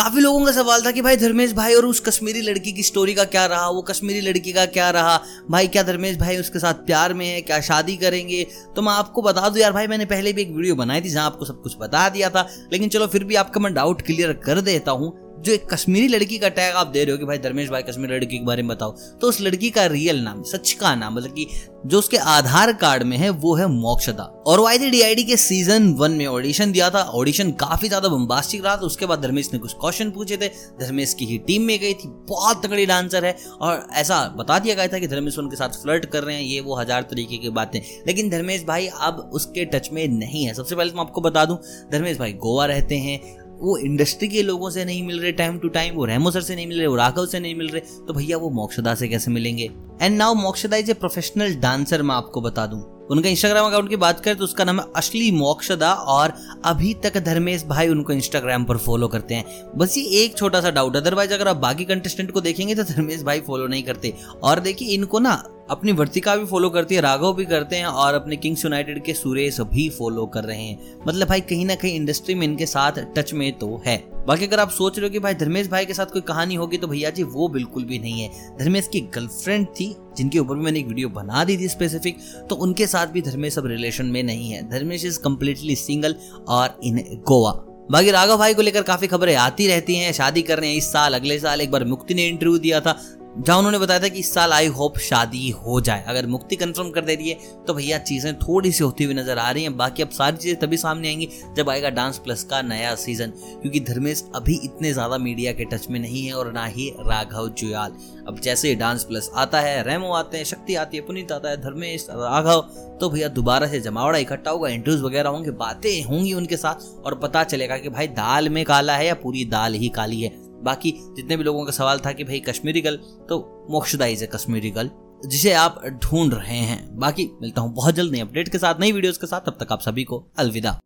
काफ़ी लोगों का सवाल था कि भाई धर्मेश भाई और उस कश्मीरी लड़की की स्टोरी का क्या रहा? वो कश्मीरी लड़की का क्या रहा? भाई, क्या धर्मेश भाई उसके साथ प्यार में है? क्या शादी करेंगे? तो मैं आपको बता दूँ यार, भाई मैंने पहले भी एक वीडियो बनाई थी जहाँ आपको सब कुछ बता दिया था। लेकिन चलो फिर भी आपका मैं डाउट क्लियर कर देता हूँ। जो एक कश्मीरी लड़की का टैग आप दे रहे हो कि भाई धर्मेश भाई कश्मीरी लड़की के बारे में बताओ तो उस लड़की का रियल नाम, सच का नाम मतलब कि जो उसके आधार कार्ड में है, वो है मोक्षदा। और वाई डी के सीज़न वन में ऑडिशन दिया था। ऑडिशन काफ़ी ज़्यादा बम्बास्टिक रहा था। उसके बाद धर्मेश ने कुछ क्वेश्चन पूछे थे। धर्मेश की ही टीम में गई थी। बहुत तगड़ी डांसर है। और ऐसा बता दिया गया था कि धर्मेश उनके साथ फ्लर्ट कर रहे हैं। ये वो हज़ार तरीके की बातें। लेकिन धर्मेश भाई अब उसके टच में नहीं है। सबसे पहले तो मैं आपको बता दूँ, धर्मेश भाई गोवा रहते हैं। वो इंडस्ट्री के लोगों से नहीं मिल रहे टाइम टू टाइम वो रेमो सर से नहीं मिल रहे, वो राघव से नहीं मिल रहे तो भैया वो मोक्षदा से कैसे मिलेंगे? And now Mokshada is a professional dancer मैं आपको बता दूँ। उनका इंस्टाग्राम अकाउंट की बात करें तो उसका नाम है असली मोक्षदा और अभी तक धर्मेश भाई उनको इंस्टाग्राम पर फॉलो करते हैं। बस ये एक छोटा सा डाउट अदरवाइज़ अगर आप बाकी कंटेस्टेंट को देखेंगे तो धर्मेश भाई फॉलो नहीं करते। और देखिए इनको ना अपनी वर्तिका भी फॉलो करती है, राघव भी करते हैं और अपने किंग्स यूनाइटेड के सुरेश भी फॉलो कर रहे हैं। मतलब भाई कहीं ना कहीं इंडस्ट्री में इनके साथ टच में तो है। बाकी अगर आप सोच रहे हो कि भाई धर्मेश भाई के साथ कोई कहानी होगी तो भैया जी वो बिल्कुल भी नहीं है। धर्मेश की गर्लफ्रेंड थी जिनके ऊपर भी मैंने एक वीडियो बना दी थी स्पेसिफिक तो उनके साथ भी धर्मेश अब रिलेशन में नहीं है। धर्मेश इज़ कम्प्लीटली सिंगल और इन गोवा बाकी राघव भाई को लेकर काफ़ी खबरें आती रहती हैं, शादी कर रहे हैं इस साल, अगले साल एक बार मुक्ति ने इंटरव्यू दिया था। जहाँ उन्होंने बताया था कि इस साल आई होप शादी हो जाए। अगर मुक्ति कंफर्म कर दे रही है तो भैया चीज़ें थोड़ी सी होती हुई नज़र आ रही हैं। बाकी अब सारी चीज़ें तभी सामने आएँगी जब आएगा डांस प्लस का नया सीज़न क्योंकि धर्मेश अभी इतने ज़्यादा मीडिया के टच में नहीं है और ना ही राघव जुयाल। अब जैसे डांस प्लस आता है रेमो आते हैं शक्ति आती है पुनीत आता है, धर्मेश, राघव तो भैया दोबारा से जमावड़ा इकट्ठा होगा इंटरव्यूज़ वगैरह होंगे, बातें होंगी उनके साथ और पता चलेगा कि भाई दाल में काला है या पूरी दाल ही काली है। बाकी जितने भी लोगों का सवाल था कि भाई कश्मीरी गर्ल तो Mokshada is a Kashmiri girl जिसे आप ढूंढ रहे हैं। बाकी मिलता हूँ बहुत जल्द नई अपडेट के साथ, नई वीडियोस के साथ, तब तक आप सभी को अलविदा।